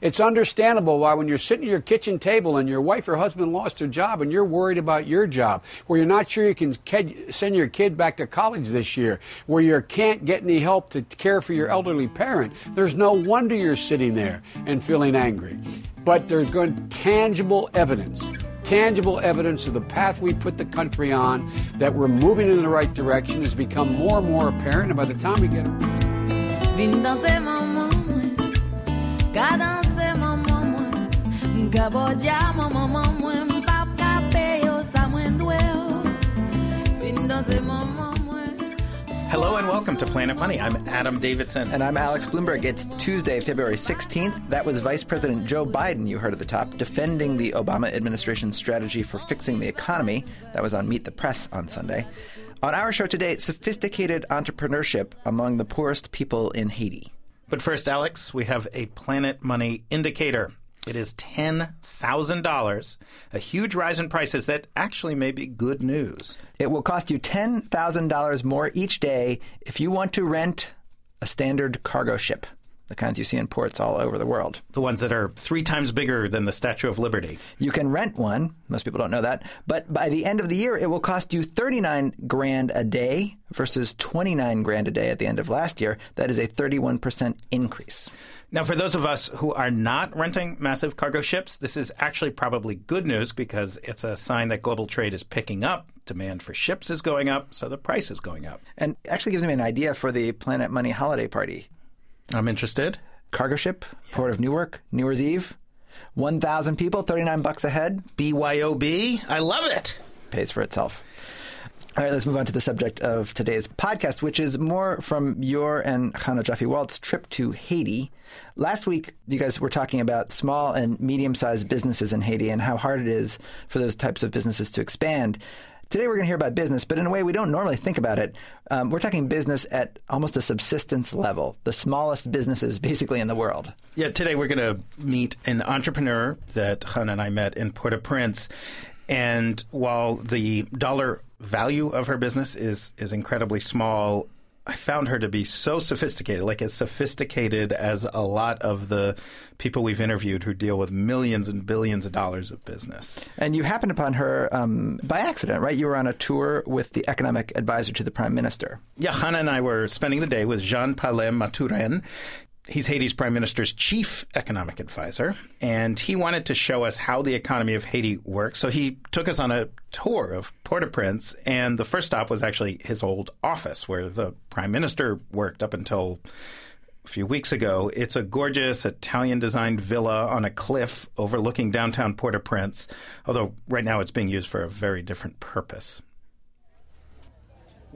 It's understandable why when you're sitting at your kitchen table and your wife or husband lost their job and you're worried about your job, where you're not sure you can send your kid back to college this year, where you can't get any help to care for your elderly parent, there's no wonder you're sitting there and feeling angry. But there's going tangible evidence tangible evidence of the path we put the country on that we're moving in the right direction has become more and more apparent and by the time we get Hello and welcome to Planet Money. I'm Adam Davidson. And I'm Alex Blumberg. It's Tuesday, February 16th. That was Vice President Joe Biden, you heard at the top, defending the Obama administration's strategy for fixing the economy. That was on Meet the Press on Sunday. On our show today, sophisticated entrepreneurship among the poorest people in Haiti. But first, Alex, we have a Planet Money indicator. It is $10,000, a huge rise in prices that actually may be good news. It will cost you $10,000 more each day if you want to rent a standard cargo ship the kinds you see in ports all over the world. The ones that are three times bigger than the Statue of Liberty. You can rent one. Most people don't know that. But by the end of the year, it will cost you 39 grand a day versus 29 grand a day at the end of last year. That is a 31% increase. Now, for those of us who are not renting massive cargo ships, this is actually probably good news because it's a sign that global trade is picking up. Demand for ships is going up, so the price is going up. And actually gives me an idea for the Planet Money holiday party. I'm interested. Cargo ship, Port of Newark, New Year's Eve. 1,000 people, 39 bucks a head. BYOB. I love it. Pays for itself. All right, let's move on to the subject of today's podcast, which is more from your and Chana Joffe Walt's trip to Haiti. Last week, you guys were talking about small and medium sized businesses in Haiti and how hard it is for those types of businesses to expand. Today we're going to hear about business, but in a way we don't normally think about it. Um, we're talking business at almost a subsistence level, the smallest businesses basically in the world. Yeah, today we're going to meet an entrepreneur that Han and I met in Port-au-Prince. And while the dollar value of her business is is incredibly small, I found her to be so sophisticated, like as sophisticated as a lot of the people we've interviewed who deal with millions and billions of dollars of business. And you happened upon her um, by accident, right? You were on a tour with the economic advisor to the prime minister. Yeah, Chana and I were spending the day with Jean Palem Mathurin. He's Haiti's prime minister's chief economic advisor, and he wanted to show us how the economy of Haiti works. So he took us on a tour of Port-au-Prince, and the first stop was actually his old office where the prime minister worked up until a few weeks ago. It's a gorgeous Italian designed villa on a cliff overlooking downtown Port-au-Prince, although right now it's being used for a very different purpose.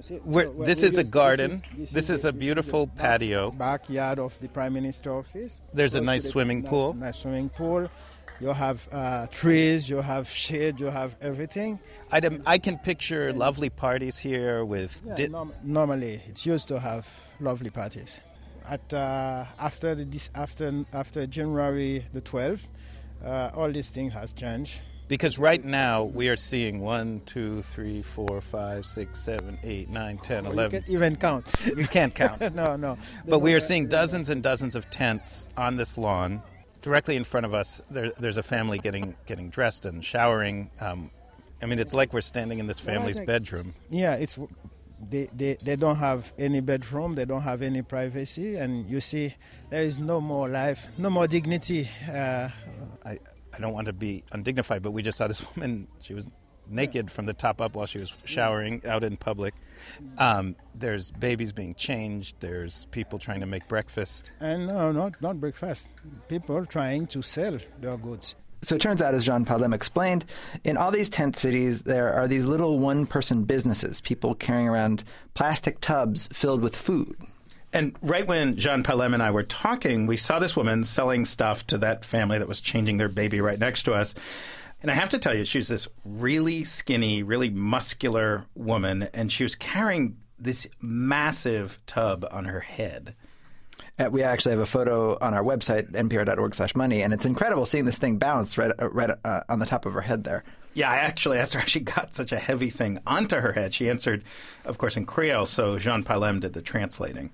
So this is a garden. This is, this is a beautiful patio. Backyard of the Prime Minister office. There's a nice swimming pool. Nice swimming pool. You have uh, trees, you have shade, you have everything. I, I can picture lovely parties here with. Yeah, di- norm- normally, it's used to have lovely parties. At uh, after the, after after January the 12th, uh, all these things has changed. Because right now we are seeing 1, 2, 3, 4, 5, 6, 7, 8, 9, 10, 11. You can't even count. You can't count. no, no. But we are seeing dozens and dozens of tents on this lawn. Directly in front of us, there, there's a family getting getting dressed and showering. Um, I mean, it's like we're standing in this family's bedroom. Yeah, it's they, they, they don't have any bedroom, they don't have any privacy, and you see there is no more life, no more dignity. Uh, I, I don't want to be undignified, but we just saw this woman. She was naked from the top up while she was showering out in public. Um, there's babies being changed. There's people trying to make breakfast. And no, not not breakfast. People trying to sell their goods. So it turns out, as Jean Palem explained, in all these tent cities, there are these little one person businesses, people carrying around plastic tubs filled with food. And right when Jean Palem and I were talking, we saw this woman selling stuff to that family that was changing their baby right next to us. And I have to tell you, she was this really skinny, really muscular woman, and she was carrying this massive tub on her head. Uh, we actually have a photo on our website, npr.org slash money, and it's incredible seeing this thing bounce right, uh, right uh, on the top of her head there. Yeah, I actually asked her how she got such a heavy thing onto her head. She answered, of course, in Creole, so Jean Palem did the translating.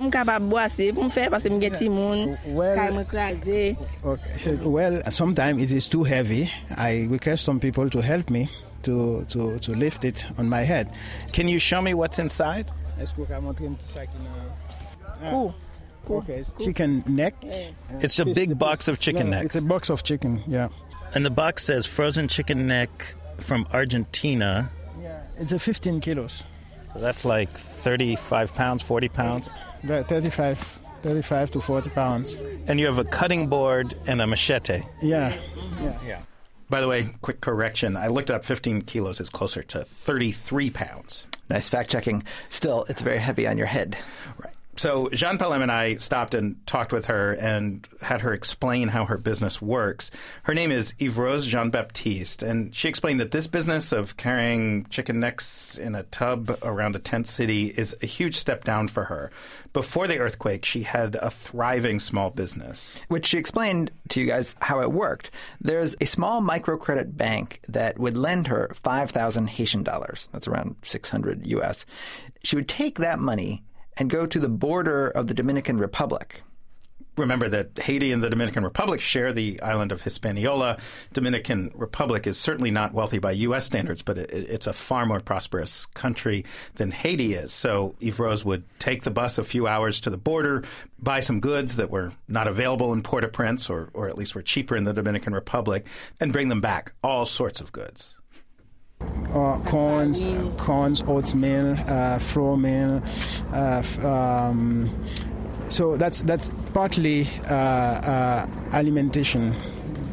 M kapab boase pou m fè Pase m gen ti moun Well- Kay m ekraze Okay. Well, sometimes it is too heavy. I request some people to help me to, to, to lift it on my head. Can you show me what's inside? Est-ce que vous pouvez montrer un petit euh, Kou Kou Okay, it's chicken neck. It's a Piece- big the box piece- of chicken yeah, necks. It's a box of chicken, yeah. And the box says frozen chicken neck from Argentina. Yeah, it's a 15 kilos. So that's like 35 pounds, 40 pounds. The 35, 35 to 40 pounds. And you have a cutting board and a machete. Yeah. Yeah. Yeah. By the way, quick correction. I looked up 15 kilos is closer to 33 pounds. Nice fact checking. Still, it's very heavy on your head. Right. So Jean Palem and I stopped and talked with her and had her explain how her business works. Her name is Yves Jean Baptiste, and she explained that this business of carrying chicken necks in a tub around a tent city is a huge step down for her. Before the earthquake, she had a thriving small business. which she explained to you guys how it worked. There's a small microcredit bank that would lend her 5,000 Haitian dollars. That's around 600 US. She would take that money and go to the border of the Dominican Republic. Remember that Haiti and the Dominican Republic share the island of Hispaniola. Dominican Republic is certainly not wealthy by U.S. standards, but it, it's a far more prosperous country than Haiti is. So Yves Rose would take the bus a few hours to the border, buy some goods that were not available in Port-au-Prince, or, or at least were cheaper in the Dominican Republic, and bring them back. All sorts of goods. Uh, corns, corns, oatmeal, uh, flour meal. Uh, f- um, so that's that's partly uh, uh, alimentation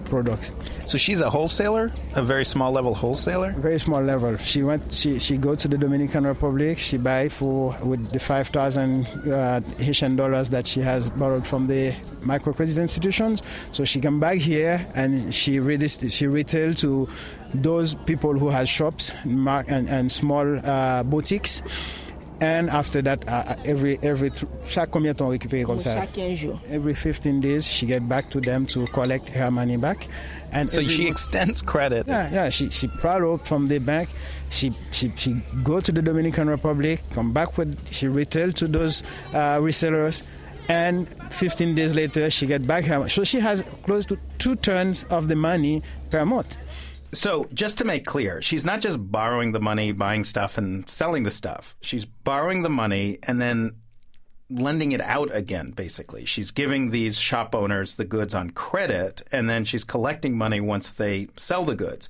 products. So she's a wholesaler, a very small level wholesaler. Very small level. She went. She she go to the Dominican Republic. She buy for with the five thousand uh, Haitian dollars that she has borrowed from the microcredit institutions. So she come back here and she redist- she retail to those people who has shops mar- and, and small uh, boutiques. And after that, uh, every every chaque combien de temps récupérer comme ça? Chak 15 jou Every 15 days, she get back to them to collect her money back. And So she month- extends credit. yeah, yeah. She she borrow from the bank. She she she go to the Dominican Republic, come back with she retail to those uh, resellers, and 15 days later she get back her. So she has close to two turns of the money per month. So, just to make clear, she's not just borrowing the money, buying stuff, and selling the stuff. She's borrowing the money and then lending it out again, basically. She's giving these shop owners the goods on credit, and then she's collecting money once they sell the goods.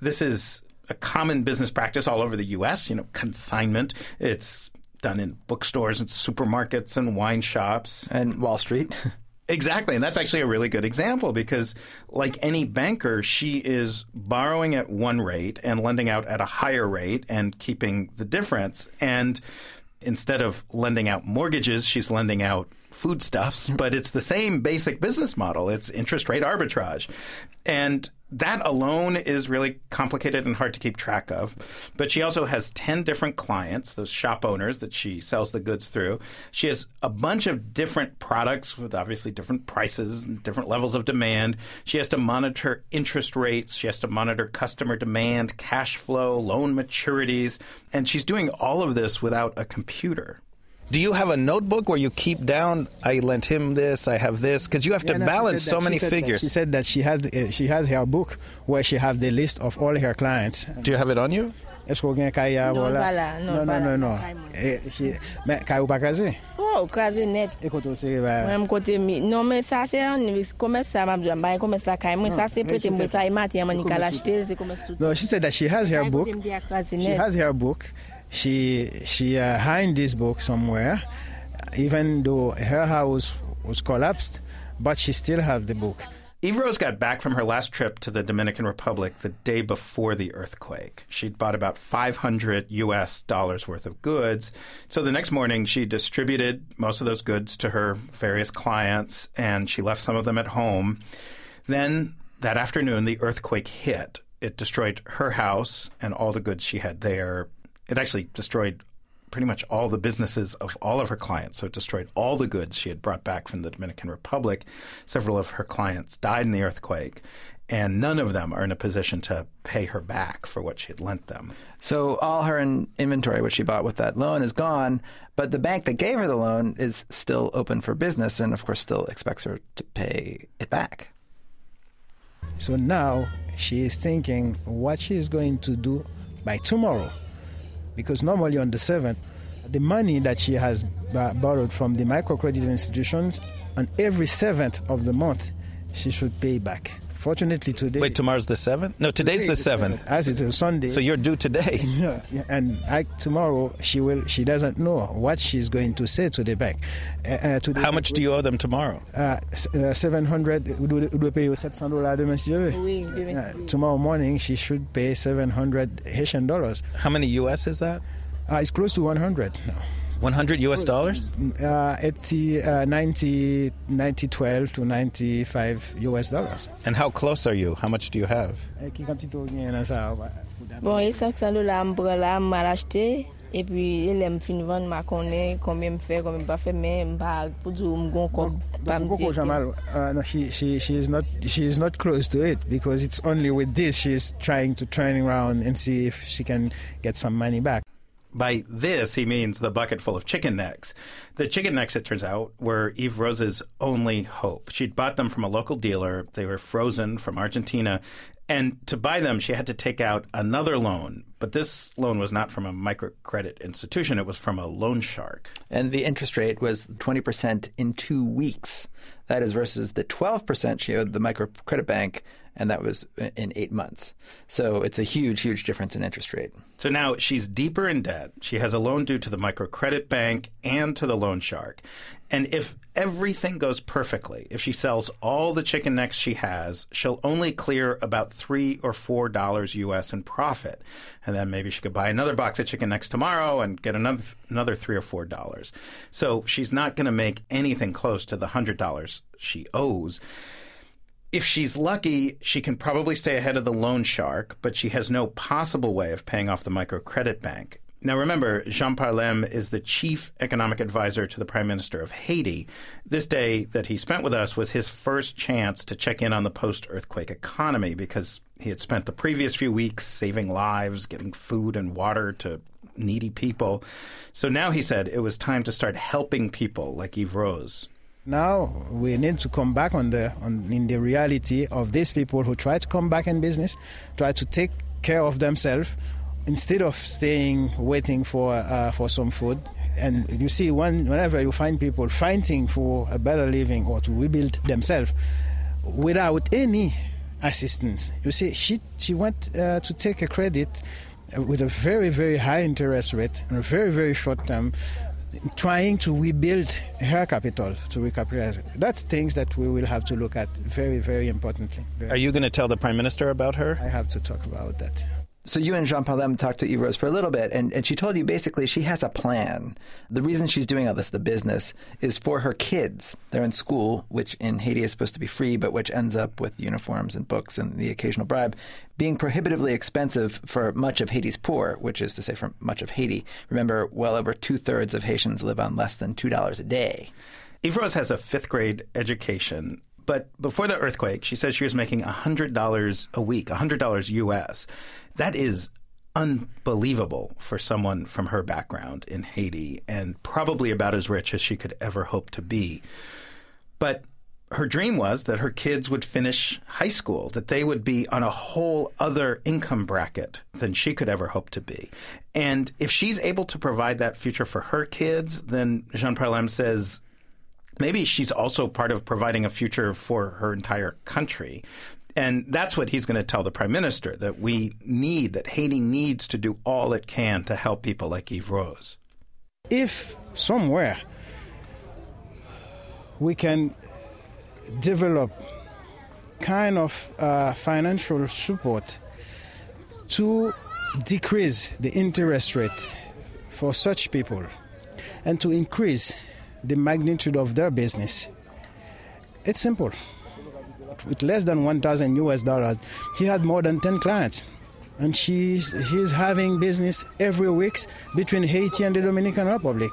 This is a common business practice all over the U.S., you know, consignment. It's done in bookstores and supermarkets and wine shops. And Wall Street. Exactly. And that's actually a really good example because, like any banker, she is borrowing at one rate and lending out at a higher rate and keeping the difference. And instead of lending out mortgages, she's lending out foodstuffs, but it's the same basic business model. It's interest rate arbitrage. And that alone is really complicated and hard to keep track of. But she also has 10 different clients, those shop owners that she sells the goods through. She has a bunch of different products with obviously different prices and different levels of demand. She has to monitor interest rates. She has to monitor customer demand, cash flow, loan maturities. And she's doing all of this without a computer. Do you have a notebook where you keep down? I lent him this. I have this because you have to no, balance so that- many she said that- figures. She said that she has uh, she has her book where she have the list of all her clients. Do you have it on you? Est-ce qu'on gagne kaya Non, voilà? voilà, non, non, voilà, non, non. kaya moi. Eh, she- Mais kaya ou pas kaze? Oh, kaze net Écoute, c'est bah, Mwen m mi Non men sa se an Komes sa map jan Baye komes la kay Mwen sa se mais prete mwen c'était- sa E mati yaman ni Komes kalachite Se komes tout No, she said that she has her Baye book. kote m di ak kaze She has her book. She she uh, hid this book somewhere, even though her house was collapsed, but she still had the book. Eva Rose got back from her last trip to the Dominican Republic the day before the earthquake. She'd bought about 500 US dollars worth of goods. So the next morning, she distributed most of those goods to her various clients and she left some of them at home. Then that afternoon, the earthquake hit. It destroyed her house and all the goods she had there. It actually destroyed pretty much all the businesses of all of her clients. So it destroyed all the goods she had brought back from the Dominican Republic. Several of her clients died in the earthquake, and none of them are in a position to pay her back for what she had lent them. So all her in- inventory, which she bought with that loan, is gone. But the bank that gave her the loan is still open for business, and of course, still expects her to pay it back. So now she is thinking what she is going to do by tomorrow. Because normally on the 7th, the money that she has b- borrowed from the microcredit institutions, on every 7th of the month, she should pay back. Fortunately, today. Wait, tomorrow's the 7th? No, today's the 7th. As it's a Sunday. So you're due today. Yeah, yeah, and I, tomorrow she will. She doesn't know what she's going to say to the bank. Uh, uh, to the How much do you owe them tomorrow? Uh, uh, 700 Vous devez- vous devez payer 700 dollars demain si je veux. Oui, demain Uh, veux. tomorrow morning she should pay 700 Haitian dollars. How many US is that? Uh, it's close to 100 now. 100 US dollars? Uh, 80, uh, 90, 90, 12 to 95 US dollars. And how close are you? How much do you have? Eh, ki quantité ou gen nan sa, wa- Bon, e 500 dola m pran la, m mal achete. E pi, e lem fin van, ma konen konbyen m fe, konbyen m pa fe, men m pa pou di ou m gon kop pa m Coco di. Jamal, uh, no, she, she, she is not she is not close to it because it's only with this she's trying to turn around and see if she can get some money back. By this, he means the bucket full of chicken necks. The chicken necks, it turns out, were Eve Rose's only hope. She'd bought them from a local dealer. They were frozen from Argentina. And to buy them, she had to take out another loan. But this loan was not from a microcredit institution, it was from a loan shark. And the interest rate was 20% in two weeks. That is versus the 12% she owed the microcredit bank, and that was in eight months. So it's a huge, huge difference in interest rate. So now she's deeper in debt. She has a loan due to the microcredit bank and to the loan shark. And if everything goes perfectly, if she sells all the chicken necks she has, she'll only clear about three or four dollars US in profit. And then maybe she could buy another box of chicken necks tomorrow and get another another three or four dollars. So she's not going to make anything close to the hundred dollars she owes. If she's lucky, she can probably stay ahead of the loan shark, but she has no possible way of paying off the microcredit bank. Now, remember, Jean Palem is the chief economic advisor to the Prime Minister of Haiti. This day that he spent with us was his first chance to check in on the post earthquake economy because he had spent the previous few weeks saving lives, getting food and water to needy people. So now he said it was time to start helping people like Yves Rose. Now we need to come back on the on in the reality of these people who try to come back in business, try to take care of themselves instead of staying waiting for uh, for some food. And you see, when, whenever you find people fighting for a better living or to rebuild themselves without any assistance, you see, she she went uh, to take a credit with a very very high interest rate and a very very short term trying to rebuild her capital to recapitalize. That's things that we will have to look at very, very importantly. Very- Are you going to tell the prime minister about her? I have to talk about that. So you and Jean Palem talked to Eve Rose for a little bit, and, and she told you basically she has a plan. The reason she's doing all this, the business, is for her kids. They're in school, which in Haiti is supposed to be free, but which ends up with uniforms and books and the occasional bribe, being prohibitively expensive for much of Haiti's poor, which is to say for much of Haiti. Remember, well over two thirds of Haitians live on less than $2 a day. Eve Rose has a fifth grade education, but before the earthquake, she says she was making $100 a week, $100 US. That is unbelievable for someone from her background in Haiti and probably about as rich as she could ever hope to be. But her dream was that her kids would finish high school, that they would be on a whole other income bracket than she could ever hope to be. And if she's able to provide that future for her kids, then Jean Palem says maybe she's also part of providing a future for her entire country. And that's what he's going to tell the prime minister that we need, that Haiti needs to do all it can to help people like Yves Rose. If somewhere we can develop kind of uh, financial support to decrease the interest rate for such people and to increase the magnitude of their business, it's simple. With less than 1,000 US dollars, he had more than 10 clients. and she's she's having business every week between Haiti and the Dominican Republic.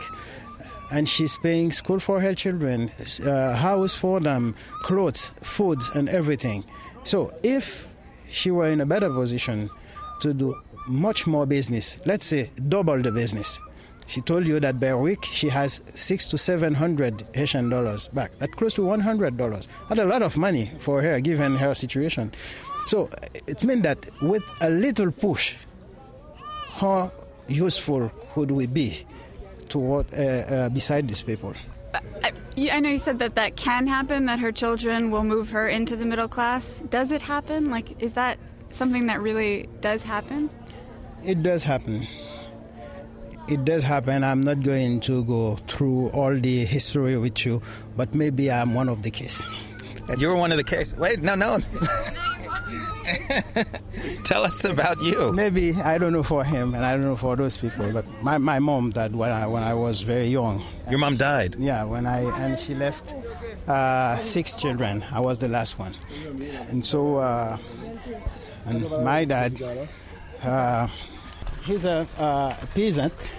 And she's paying school for her children, uh, house for them, clothes, food, and everything. So if she were in a better position to do much more business, let's say double the business, she told you that per week she has six to seven hundred Haitian dollars back. That's close to one hundred dollars. That's a lot of money for her given her situation. So it means that with a little push, how useful could we be to what uh, uh, beside these people? I, I know you said that that can happen, that her children will move her into the middle class. Does it happen? Like, is that something that really does happen? It does happen. It does happen. I'm not going to go through all the history with you, but maybe I'm one of the case. You were one of the case. Wait, no, no. Tell us about you. Maybe I don't know for him, and I don't know for those people. But my, my mom died when I when I was very young. Your mom died. Yeah, when I and she left uh, six children. I was the last one, and so uh, and my dad, uh, he's a uh, peasant,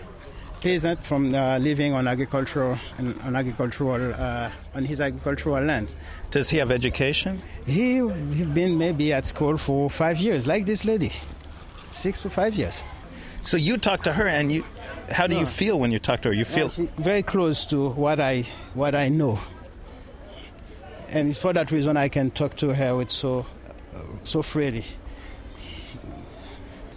peasant from uh, living on agricultural on agricultural uh, on his agricultural land. Does he have education? He he been maybe at school for five years, like this lady, six to five years. So you talk to her, and you, how do you feel when you talk to her? You feel She very close to what I what I know, and it's for that reason I can talk to her with so so freely.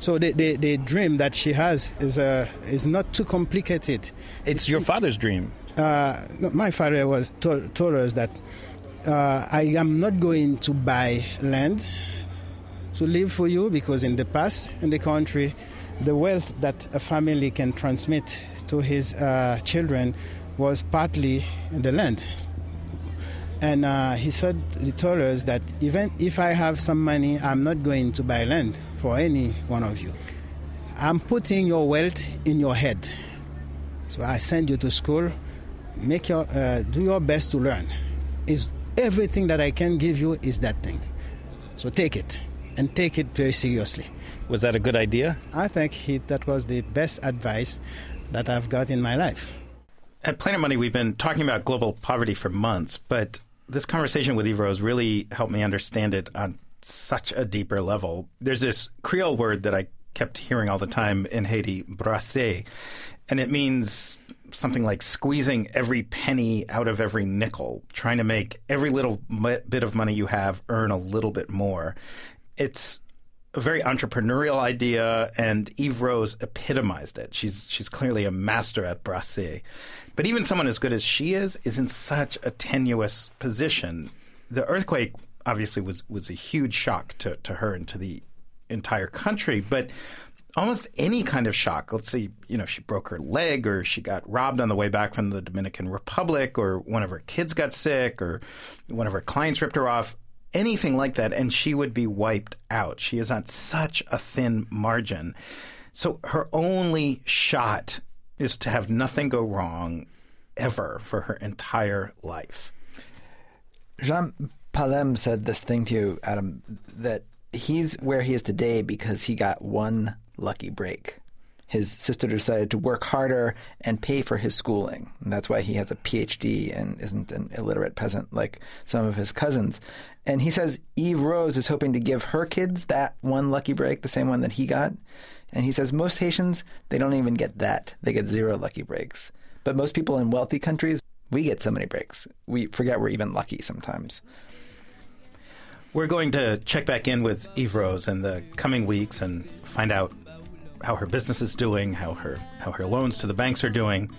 So the, the, the dream that she has is uh, is not too complicated. it's your father's dream. Uh, my father was told, told us that uh, I am not going to buy land to live for you because in the past in the country, the wealth that a family can transmit to his uh, children was partly the land. And uh, he said, he told us that even if I have some money, I'm not going to buy land for any one of you. I'm putting your wealth in your head. So I send you to school. Make your uh, do your best to learn. Is everything that I can give you is that thing. So take it and take it very seriously. Was that a good idea? I think he, that was the best advice that I've got in my life. At Planet Money, we've been talking about global poverty for months, but this conversation with Eve Rose really helped me understand it on such a deeper level. There's this Creole word that I kept hearing all the time in Haiti, brasser, and it means something like squeezing every penny out of every nickel, trying to make every little bit of money you have earn a little bit more. It's a very entrepreneurial idea, and Eve Rose epitomized it. She's she's clearly a master at brasser. But even someone as good as she is is in such a tenuous position. The earthquake obviously was was a huge shock to, to her and to the entire country, but almost any kind of shock. Let's say, you know, she broke her leg or she got robbed on the way back from the Dominican Republic or one of her kids got sick or one of her clients ripped her off. Anything like that, and she would be wiped out. She is on such a thin margin. So her only shot is to have nothing go wrong ever for her entire life. Jean Palem said this thing to you, Adam, that he's where he is today because he got one lucky break. His sister decided to work harder and pay for his schooling. And that's why he has a PhD and isn't an illiterate peasant like some of his cousins. And he says Eve Rose is hoping to give her kids that one lucky break, the same one that he got. And he says most Haitians, they don't even get that. They get zero lucky breaks. But most people in wealthy countries, we get so many breaks. We forget we're even lucky sometimes. We're going to check back in with Eve Rose in the coming weeks and find out how her business is doing, how her how her loans to the banks are doing.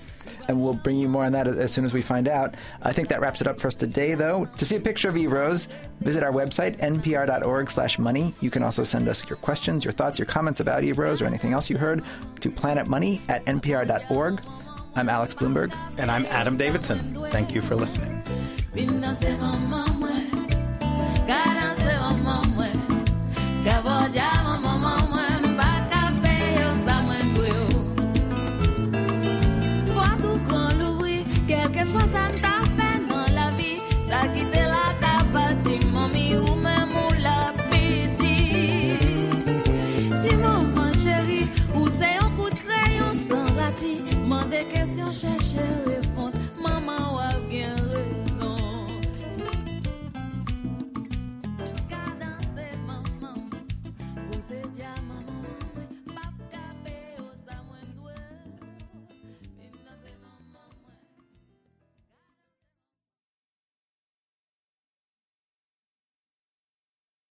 And we'll bring you more on that as soon as we find out. I think that wraps it up for us today, though. To see a picture of Eve Rose, visit our website, npr.org slash money. You can also send us your questions, your thoughts, your comments about Eve Rose or anything else you heard to planetmoney at npr.org. I'm Alex Blumberg. And I'm Adam Davidson. Thank you for listening. was I'm